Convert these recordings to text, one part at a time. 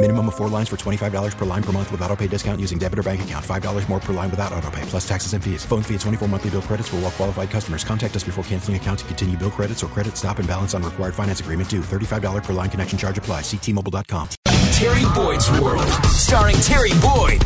Minimum of four lines for $25 per line per month with auto pay discount using debit or bank account. $5 more per line without auto pay, plus taxes and fees. Phone fee at 24 monthly bill credits for all well qualified customers. Contact us before canceling account to continue bill credits or credit stop and balance on required finance agreement due. $35 per line connection charge apply. Ctmobile.com. Terry Boyd's World, starring Terry Boyd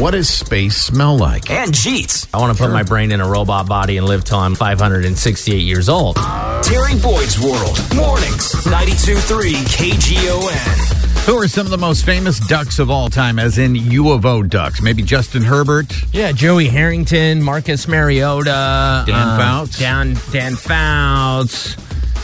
What does space smell like? and Jeets. I want to put my brain in a robot body and live till I'm 568 years old. Terry Boyd's World, mornings, 92.3 KGON. Who are some of the most famous ducks of all time, as in U of O ducks? Maybe Justin Herbert. Yeah, Joey Harrington, Marcus Mariota, Dan uh, Fouts. Dan Dan Fouts.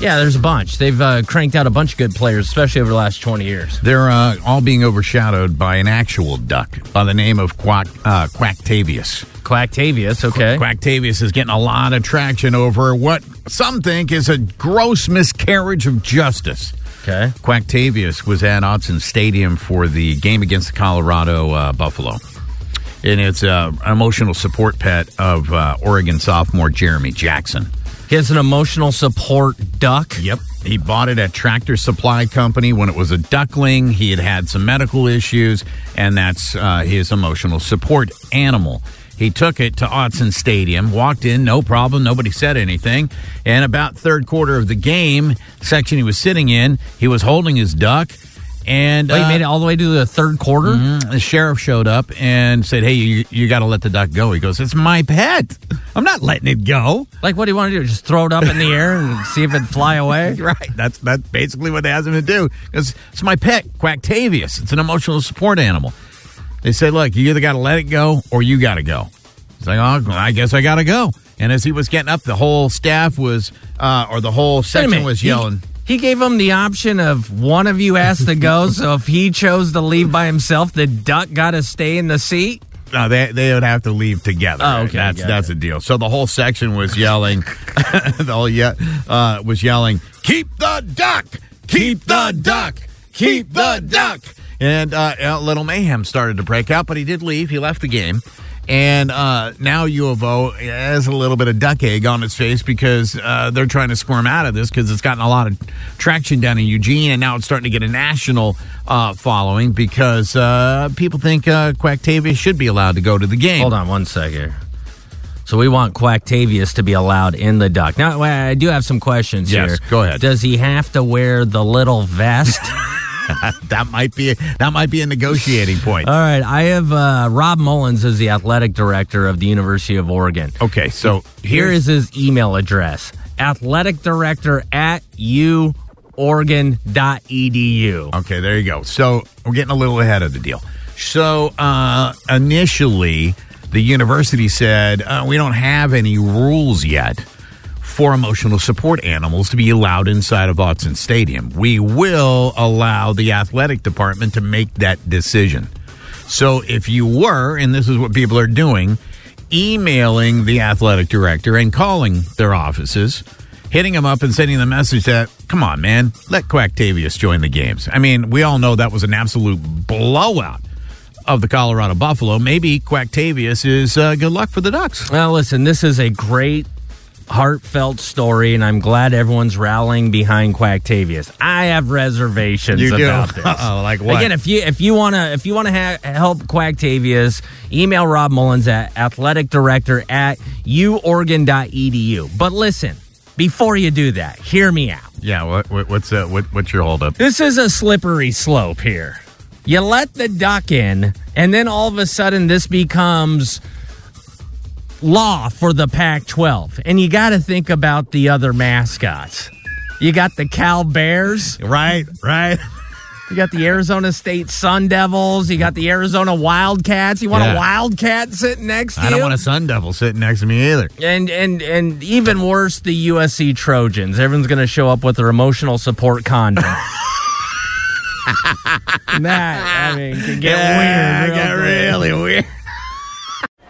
Yeah, there's a bunch. They've uh, cranked out a bunch of good players, especially over the last 20 years. They're uh, all being overshadowed by an actual duck by the name of Quack, uh, Quacktavious. Quacktavious, okay. Quacktavious is getting a lot of traction over what some think is a gross miscarriage of justice. Okay. Quacktavious was at Autzen Stadium for the game against the Colorado uh, Buffalo. And it's uh, an emotional support pet of uh, Oregon sophomore Jeremy Jackson. He has an emotional support duck. Yep. He bought it at Tractor Supply Company when it was a duckling. He had had some medical issues, and that's uh, his emotional support animal. He took it to Autzen Stadium, walked in, no problem, nobody said anything. And about third quarter of the game, section he was sitting in, he was holding his duck. And Oh, he uh, made it all the way to the third quarter? Mhm. The sheriff showed up and said, "Hey, you, you got to let the duck go." He goes, "It's my pet. I'm not letting it go." Like, what do you want to do? Just throw it up in the air and see if it'd fly away? Right. That's that's basically what they asked him to do. Because it's my pet, Quacktavious. It's an emotional support animal. They said, "Look, you either got to let it go or you got to go." He's like, "Oh, I guess I got to go." And as he was getting up, the whole staff was, uh, or the whole section was He- yelling. He, gave him the option of one of you has to go. so if he chose to leave by himself, the duck got to stay in the seat. No, they they would have to leave together. Oh, okay, That's that's it. the deal. So the whole section was yelling. the whole yeah uh, was yelling. Keep the duck. Keep the duck. Keep the duck. And uh, a little mayhem started to break out, but he did leave. He left the game. And uh, now U of O has a little bit of duck egg on its face because uh, they're trying to squirm out of this because it's gotten a lot of traction down in Eugene, and now it's starting to get a national uh, following because uh, people think uh, Quacktavious should be allowed to go to the game. Hold on one second. So we want Quacktavious to be allowed in the duck. Now, I do have some questions Yes, here. go ahead. Does he have to wear the little vest? that might be that might be a negotiating point. All right, I have uh, Rob Mullens is the athletic director of the University of Oregon. Okay, so here's- his email address: athletic director at uoregon.edu. Okay, there you go. So we're getting a little ahead of the deal. So uh, initially, the university said uh, we don't have any rules yet for emotional support animals to be allowed inside of Autzen Stadium. We will allow the athletic department to make that decision. So if you were, and this is what people are doing, emailing the athletic director and calling their offices, hitting them up and sending the message that, come on, man, let Quacktavious join the games. I mean, we all know that was an absolute blowout of the Colorado Buffalo. Maybe Quacktavious is uh, good luck for the Ducks. Well, listen, this is a great heartfelt story, and I'm glad everyone's rallying behind Quacktavious. I have reservations You do? about this. Uh-oh, like what? Again, if you if you wanna if you wanna ha- help Quacktavious, email Rob Mullens at athletic director at uoregon.edu. But listen, before you do that, hear me out. Yeah, what, what, what's uh, what, what's your holdup? This is a slippery slope here. You let the duck in, and then all of a sudden this becomes law for the Pac 12. And you got to think about the other mascots. You got the Cal Bears. Right, right. You got the Arizona State Sun Devils. You got the Arizona Wildcats. You want Yeah. a Wildcat sitting next to you? I don't want a Sun Devil sitting next to me either. and and and even worse, the USC Trojans. Everyone's going to show up with their emotional support condom. that I mean, can get weird. real get quick. really weird.